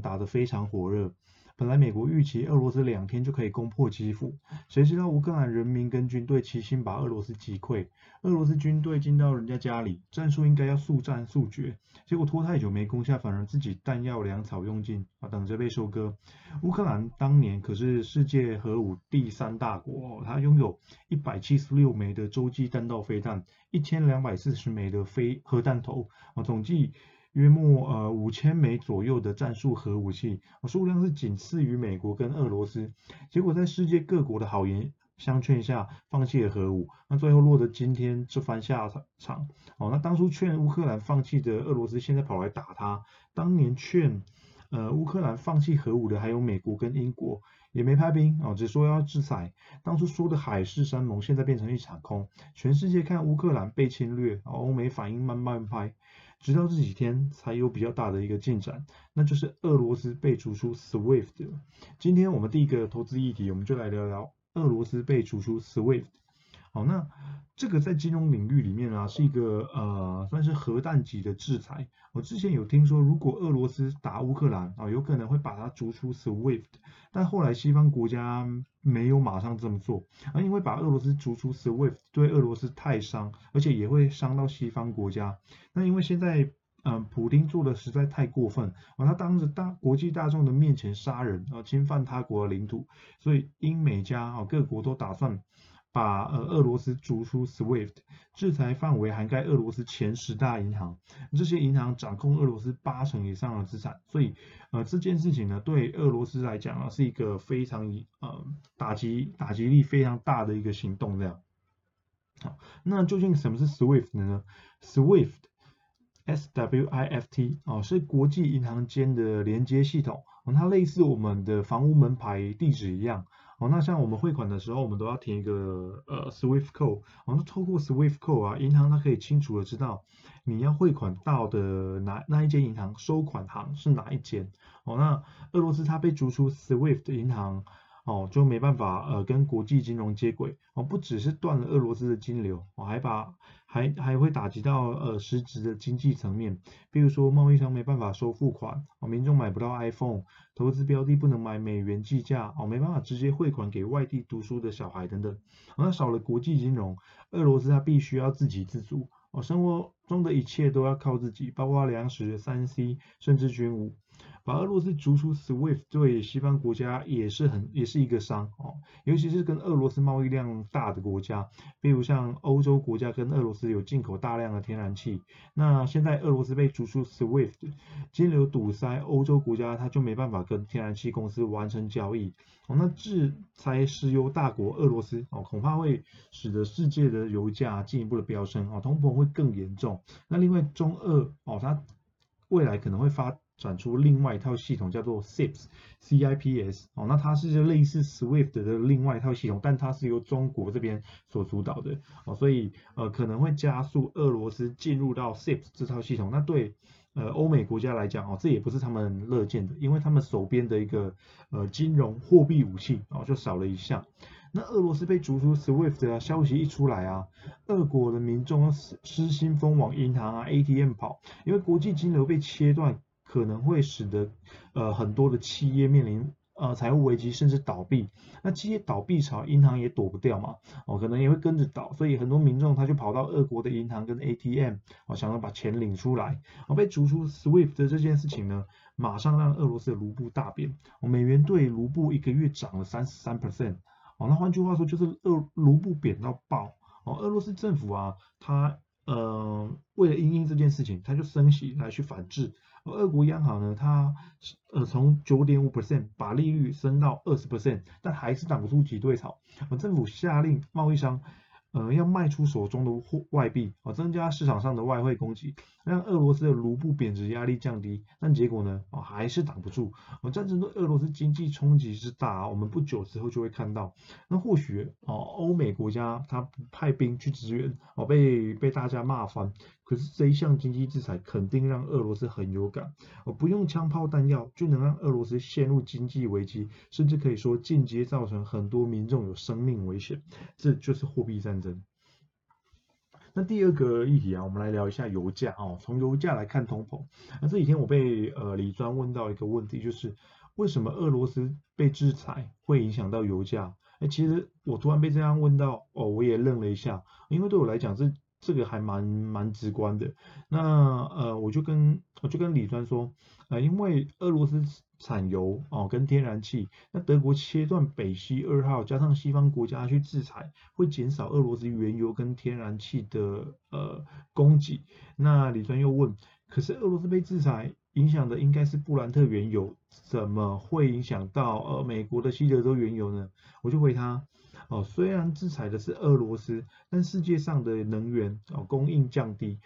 打得非常火热。本来美国预期俄罗斯两天就可以攻破基辅，谁知道乌克兰人民跟军队齐心把俄罗斯击溃。俄罗斯军队进到人家家里，战术应该要速战速决，结果拖太久没攻下，反而自己弹药粮草用尽啊，等着被收割。乌克兰当年可是世界核武第三大国，它拥有一百七十六枚的洲际弹道飞弹，一千两百四十枚的飞核弹头啊，总计。约莫呃五千枚左右的战术核武器，数量是仅次于美国跟俄罗斯。结果在世界各国的好言相劝下，放弃了核武，那最后落得今天这番下场。哦，那当初劝乌克兰放弃的俄罗斯，现在跑来打他。当年劝呃乌克兰放弃核武的，还有美国跟英国，也没派兵哦，只说要制裁。当初说的海誓山盟，现在变成一场空。全世界看乌克兰被侵略，欧美反应慢慢拍。直到这几天才有比较大的一个进展，那就是俄罗斯被逐出 SWIFT。今天我们第一个投资议题，我们就来聊聊俄罗斯被逐出 SWIFT。好，那这个在金融领域里面啊，是一个呃算是核弹级的制裁。我之前有听说，如果俄罗斯打乌克兰啊，有可能会把它逐出 SWIFT，但后来西方国家没有马上这么做啊，因为把俄罗斯逐出 SWIFT 对俄罗斯太伤，而且也会伤到西方国家。那因为现在嗯，普京做的实在太过分啊，他当着大国际大众的面前杀人啊，侵犯他国的领土，所以英美加啊各国都打算。把呃俄罗斯逐出 SWIFT，制裁范围涵盖俄罗斯前十大银行，这些银行掌控俄罗斯八成以上的资产，所以呃这件事情呢，对俄罗斯来讲啊，是一个非常呃打击打击力非常大的一个行动这样。好，那究竟什么是 SWIFT 呢？SWIFT S W I F T 哦，是国际银行间的连接系统，它类似我们的房屋门牌地址一样。哦，那像我们汇款的时候，我们都要填一个呃 SWIFT code。哦，那透过 SWIFT code 啊，银行它可以清楚的知道你要汇款到的哪那一间银行，收款行是哪一间。哦，那俄罗斯它被逐出 SWIFT 银行。哦，就没办法呃跟国际金融接轨。哦，不只是断了俄罗斯的金流，哦还把还还会打击到呃实质的经济层面，比如说贸易商没办法收付款，哦民众买不到 iPhone，投资标的不能买美元计价，哦没办法直接汇款给外地读书的小孩等等，那少了国际金融，俄罗斯它必须要自给自足，哦生活中的一切都要靠自己，包括粮食、三 C 甚至军武。把俄罗斯逐出 SWIFT 对西方国家也是很也是一个伤哦，尤其是跟俄罗斯贸易量大的国家，比如像欧洲国家跟俄罗斯有进口大量的天然气，那现在俄罗斯被逐出 SWIFT，金流堵塞，欧洲国家它就没办法跟天然气公司完成交易哦，那制裁石油大国俄罗斯哦，恐怕会使得世界的油价进一步的飙升哦，通膨会更严重。那另外中俄哦，它未来可能会发。转出另外一套系统叫做 CIPS，CIPS 哦，那它是类似 SWIFT 的另外一套系统，但它是由中国这边所主导的哦，所以呃可能会加速俄罗斯进入到 CIPS 这套系统。那对呃欧美国家来讲哦，这也不是他们乐见的，因为他们手边的一个呃金融货币武器哦就少了一项。那俄罗斯被逐出 SWIFT 的消息一出来啊，俄国的民众失失心疯往银行啊 ATM 跑，因为国际金流被切断。可能会使得呃很多的企业面临呃财务危机甚至倒闭，那企业倒闭潮，银行也躲不掉嘛，哦可能也会跟着倒，所以很多民众他就跑到俄国的银行跟 ATM，哦想要把钱领出来，哦被逐出 SWIFT 的这件事情呢，马上让俄罗斯的卢布大贬，美元兑卢布一个月涨了三十三。percent，哦那换句话说就是俄卢布贬到爆，哦俄罗斯政府啊，它呃为了因应这件事情，它就升息来去反制。而俄国央行呢，它呃从九点五 percent 把利率升到二十 percent，但还是挡不住挤兑潮。而政府下令贸易商。呃，要卖出手中的货外币啊，增加市场上的外汇供给，让俄罗斯的卢布贬值压力降低。但结果呢，啊，还是挡不住。啊，战争对俄罗斯经济冲击之大，我们不久之后就会看到。那或许哦，欧美国家他不派兵去支援，哦，被被大家骂翻。可是这一项经济制裁肯定让俄罗斯很有感。哦，不用枪炮弹药就能让俄罗斯陷入经济危机，甚至可以说间接造成很多民众有生命危险。这就是货币战争。那第二个议题啊，我们来聊一下油价哦。从油价来看通膨，那这几天我被呃李专问到一个问题，就是为什么俄罗斯被制裁会影响到油价？哎，其实我突然被这样问到，哦，我也愣了一下，因为对我来讲，这这个还蛮蛮直观的。那呃，我就跟我就跟李专说，呃，因为俄罗斯产油哦跟天然气，那德国切断北溪二号，加上西方国家去制裁，会减少俄罗斯原油跟天然气的呃供给。那李专又问，可是俄罗斯被制裁？影响的应该是布兰特原油，怎么会影响到呃美国的西德州原油呢？我就回他。哦，虽然制裁的是俄罗斯，但世界上的能源哦供应降低，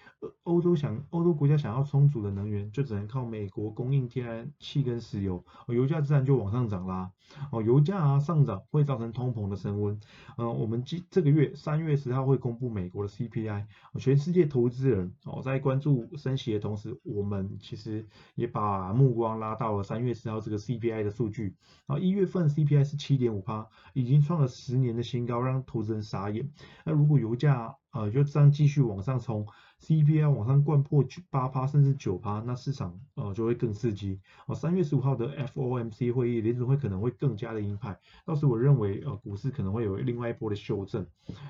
欧洲想欧洲国家想要充足的能源，就只能靠美国供应天然气跟石油，油价自然就往上涨啦。哦，油价啊上涨会造成通膨的升温。嗯，我们今这个月三月十号会公布美国的 CPI，全世界投资人哦在关注升息的同时，我们其实也把目光拉到了三月十号这个 CPI 的数据。啊，一月份 CPI 是七点五帕，已经创了十年。的新高让投资人傻眼。那如果油价呃就这样继续往上冲，CPI 往上灌破八趴甚至九趴，那市场呃就会更刺激。哦，三月十五号的 FOMC 会议，联储会可能会更加的鹰派。到时我认为呃股市可能会有另外一波的修正。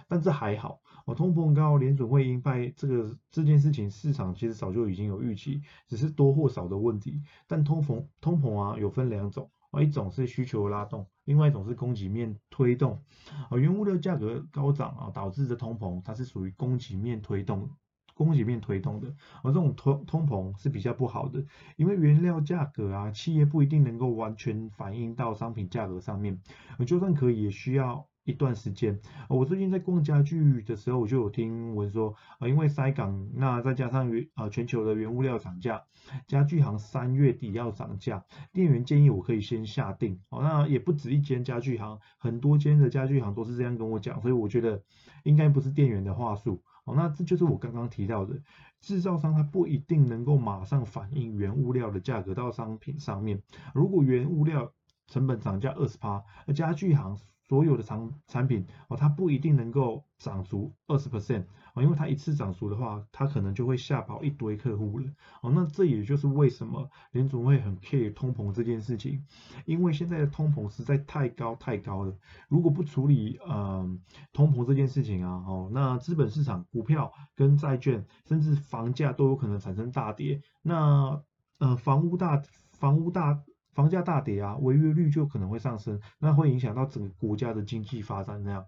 但这还好，哦，通膨高，联储会鹰派这个这件事情，市场其实早就已经有预期，只是多或少的问题。但通膨通膨啊有分两种。一种是需求拉动，另外一种是供给面推动。啊，原物料价格高涨啊，导致的通膨，它是属于供给面推动，供给面推动的。而这种通通膨是比较不好的，因为原料价格啊，企业不一定能够完全反映到商品价格上面，就算可以，也需要。一段时间，我最近在逛家具的时候，我就有听闻说，啊，因为塞港，那再加上原啊全球的原物料涨价，家具行三月底要涨价，店员建议我可以先下定，哦，那也不止一间家具行，很多间的家具行都是这样跟我讲，所以我觉得应该不是店员的话术，哦，那这就是我刚刚提到的，制造商他不一定能够马上反映原物料的价格到商品上面，如果原物料成本涨价二十趴，而家具行。所有的产产品哦，它不一定能够涨足二十 percent 哦，因为它一次涨足的话，它可能就会吓跑一堆客户了哦。那这也就是为什么联总会很 care 通膨这件事情，因为现在的通膨实在太高太高了。如果不处理呃通膨这件事情啊，哦，那资本市场、股票跟债券，甚至房价都有可能产生大跌。那呃房屋大房屋大。房价大跌啊，违约率就可能会上升，那会影响到整个国家的经济发展那样。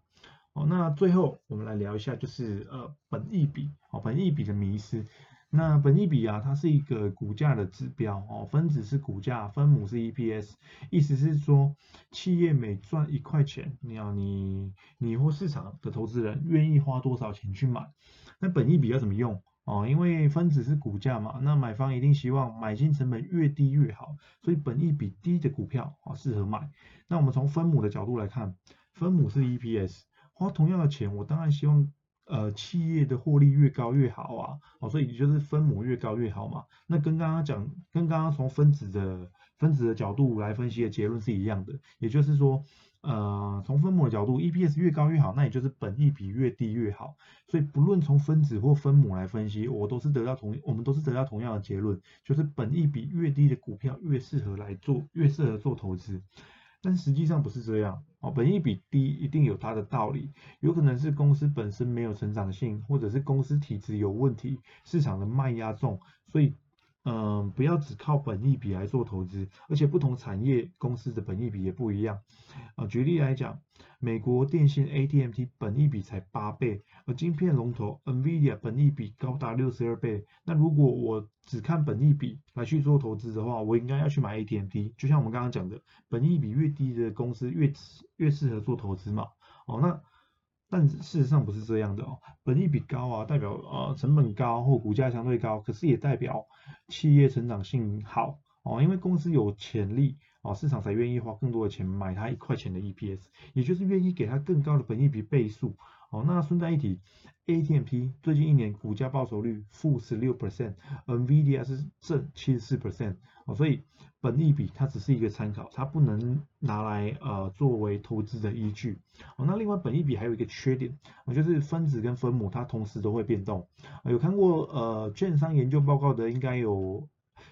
哦，那最后我们来聊一下，就是呃本益比，哦本益比的迷失。那本益比啊，它是一个股价的指标，哦分子是股价，分母是 EPS，意思是说企业每赚一块钱，你要你你或市场的投资人愿意花多少钱去买？那本益比要怎么用？哦，因为分子是股价嘛，那买方一定希望买进成本越低越好，所以本益比低的股票啊适合买。那我们从分母的角度来看，分母是 EPS，花同样的钱，我当然希望呃企业的获利越高越好啊，哦，所以就是分母越高越好嘛。那跟刚刚讲，跟刚刚从分子的分子的角度来分析的结论是一样的，也就是说。呃，从分母的角度，EPS 越高越好，那也就是本益比越低越好。所以不论从分子或分母来分析，我都是得到同，我们都是得到同样的结论，就是本益比越低的股票越适合来做，越适合做投资。但实际上不是这样哦，本益比低一定有它的道理，有可能是公司本身没有成长性，或者是公司体质有问题，市场的卖压重，所以。嗯，不要只靠本益比来做投资，而且不同产业公司的本益比也不一样。啊，举例来讲，美国电信 AT&T 本益比才八倍，而晶片龙头 NVIDIA 本益比高达六十二倍。那如果我只看本益比来去做投资的话，我应该要去买 AT&T。就像我们刚刚讲的，本益比越低的公司越越适合做投资嘛。哦，那。但事实上不是这样的哦，本益比高啊，代表呃成本高或股价相对高，可是也代表企业成长性好哦，因为公司有潜力哦，市场才愿意花更多的钱买它一块钱的 EPS，也就是愿意给它更高的本益比倍数哦，那顺带一提，AT&T 最近一年股价报酬率负十六 percent，NVIDIA 是正七十四 percent，哦，所以本益比它只是一个参考，它不能拿来呃作为投资的依据。哦，那另外本益比还有一个缺点，哦，就是分子跟分母它同时都会变动。有看过呃券商研究报告的应该有。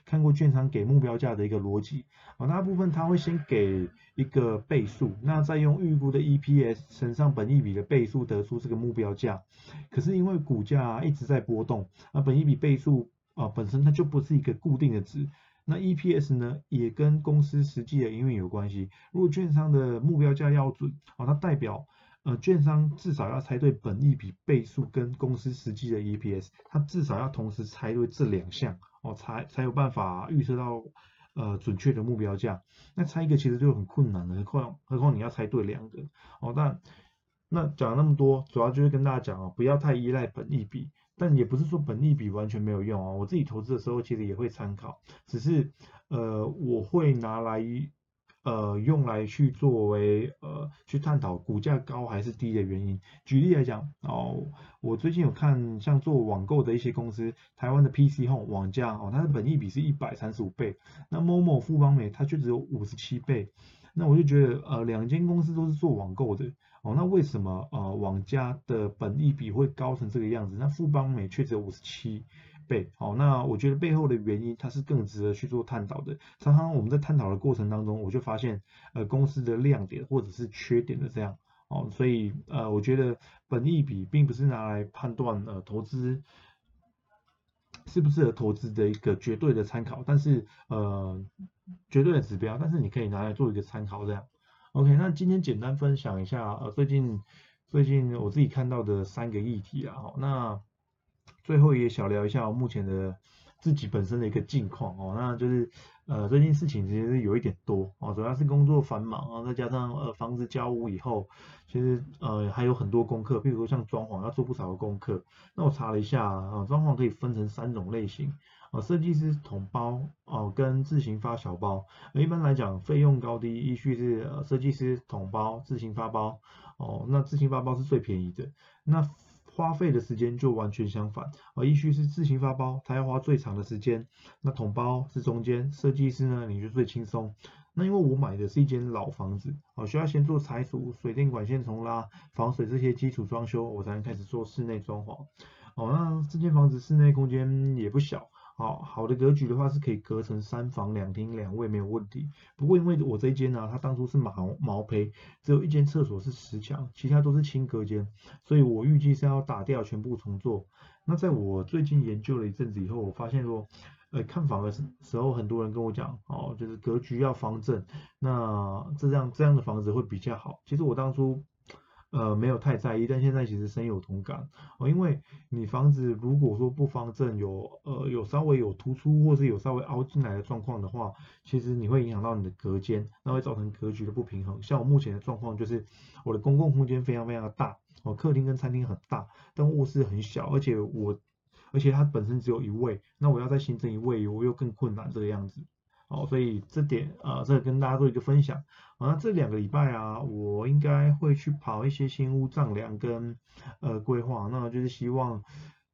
看过券商给目标价的一个逻辑，啊，大部分他会先给一个倍数，那再用预估的 EPS 乘上本益比的倍数得出这个目标价。可是因为股价一直在波动，那本益比倍数啊本身它就不是一个固定的值，那 EPS 呢也跟公司实际的营运有关系。如果券商的目标价要准，啊，它代表呃券商至少要猜对本益比倍数跟公司实际的 EPS，它至少要同时猜对这两项。哦，才才有办法预测到呃准确的目标价。那猜一个其实就很困难了，何况何况你要猜对两个。哦，但那讲了那么多，主要就是跟大家讲哦，不要太依赖本益比，但也不是说本益比完全没有用哦。我自己投资的时候其实也会参考，只是呃我会拿来。呃，用来去作为呃去探讨股价高还是低的原因。举例来讲，哦，我最近有看像做网购的一些公司，台湾的 PC Home 网价哦，它的本益比是一百三十五倍，那某某富邦美它却只有五十七倍，那我就觉得呃两间公司都是做网购的哦，那为什么呃网家的本益比会高成这个样子？那富邦美却只有五十七？倍好，那我觉得背后的原因，它是更值得去做探讨的。常常我们在探讨的过程当中，我就发现，呃，公司的亮点或者是缺点的这样，哦，所以呃，我觉得本益比并不是拿来判断呃投资适不适合投资的一个绝对的参考，但是呃绝对的指标，但是你可以拿来做一个参考这样。OK，那今天简单分享一下呃最近最近我自己看到的三个议题啊，好，那。最后也小聊一下目前的自己本身的一个近况哦，那就是呃最近事情其实有一点多哦，主要是工作繁忙啊，再加上呃房子交屋以后，其实呃还有很多功课，比如说像装潢要做不少的功课。那我查了一下啊，装潢可以分成三种类型啊，设计师统包哦跟自行发小包。一般来讲费用高低依序是呃设计师统包、自行发包哦，那自行发包是最便宜的。那花费的时间就完全相反，而一需是自行发包，他要花最长的时间，那统包是中间，设计师呢你就最轻松。那因为我买的是一间老房子，哦需要先做拆除、水电管线重拉、防水这些基础装修，我才能开始做室内装潢。哦，那这间房子室内空间也不小。好好的格局的话是可以隔成三房两厅两卫没有问题。不过因为我这一间呢，它当初是毛毛坯，只有一间厕所是实墙，其他都是轻隔间，所以我预计是要打掉全部重做。那在我最近研究了一阵子以后，我发现说，呃，看房的时候很多人跟我讲，哦，就是格局要方正，那这样这样的房子会比较好。其实我当初。呃，没有太在意，但现在其实深有同感哦，因为你房子如果说不方正，有呃有稍微有突出或是有稍微凹进来的状况的话，其实你会影响到你的隔间，那会造成格局的不平衡。像我目前的状况就是，我的公共空间非常非常的大，哦，客厅跟餐厅很大，但卧室很小，而且我而且它本身只有一位，那我要再新增一位，我又更困难这个样子。好，所以这点啊，这个跟大家做一个分享。好，那这两个礼拜啊，我应该会去跑一些新屋丈量跟呃规划，那就是希望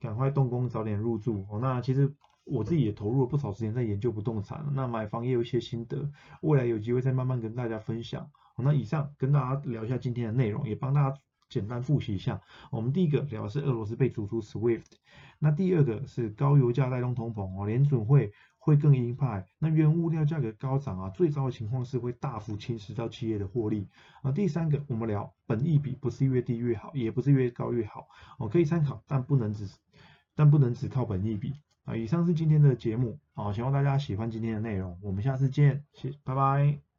赶快动工，早点入住。哦，那其实我自己也投入了不少时间在研究不动产，那买房也有一些心得，未来有机会再慢慢跟大家分享。好，那以上跟大家聊一下今天的内容，也帮大家简单复习一下。我们第一个聊的是俄罗斯被逐出 SWIFT，那第二个是高油价带动通膨哦，联准会。会更鹰派，那原物料价格高涨啊，最糟的情况是会大幅侵蚀到企业的获利啊。第三个，我们聊本益比不是越低越好，也不是越高越好，我，可以参考，但不能只但不能只靠本益比啊。以上是今天的节目啊，希望大家喜欢今天的内容，我们下次见，谢，拜拜。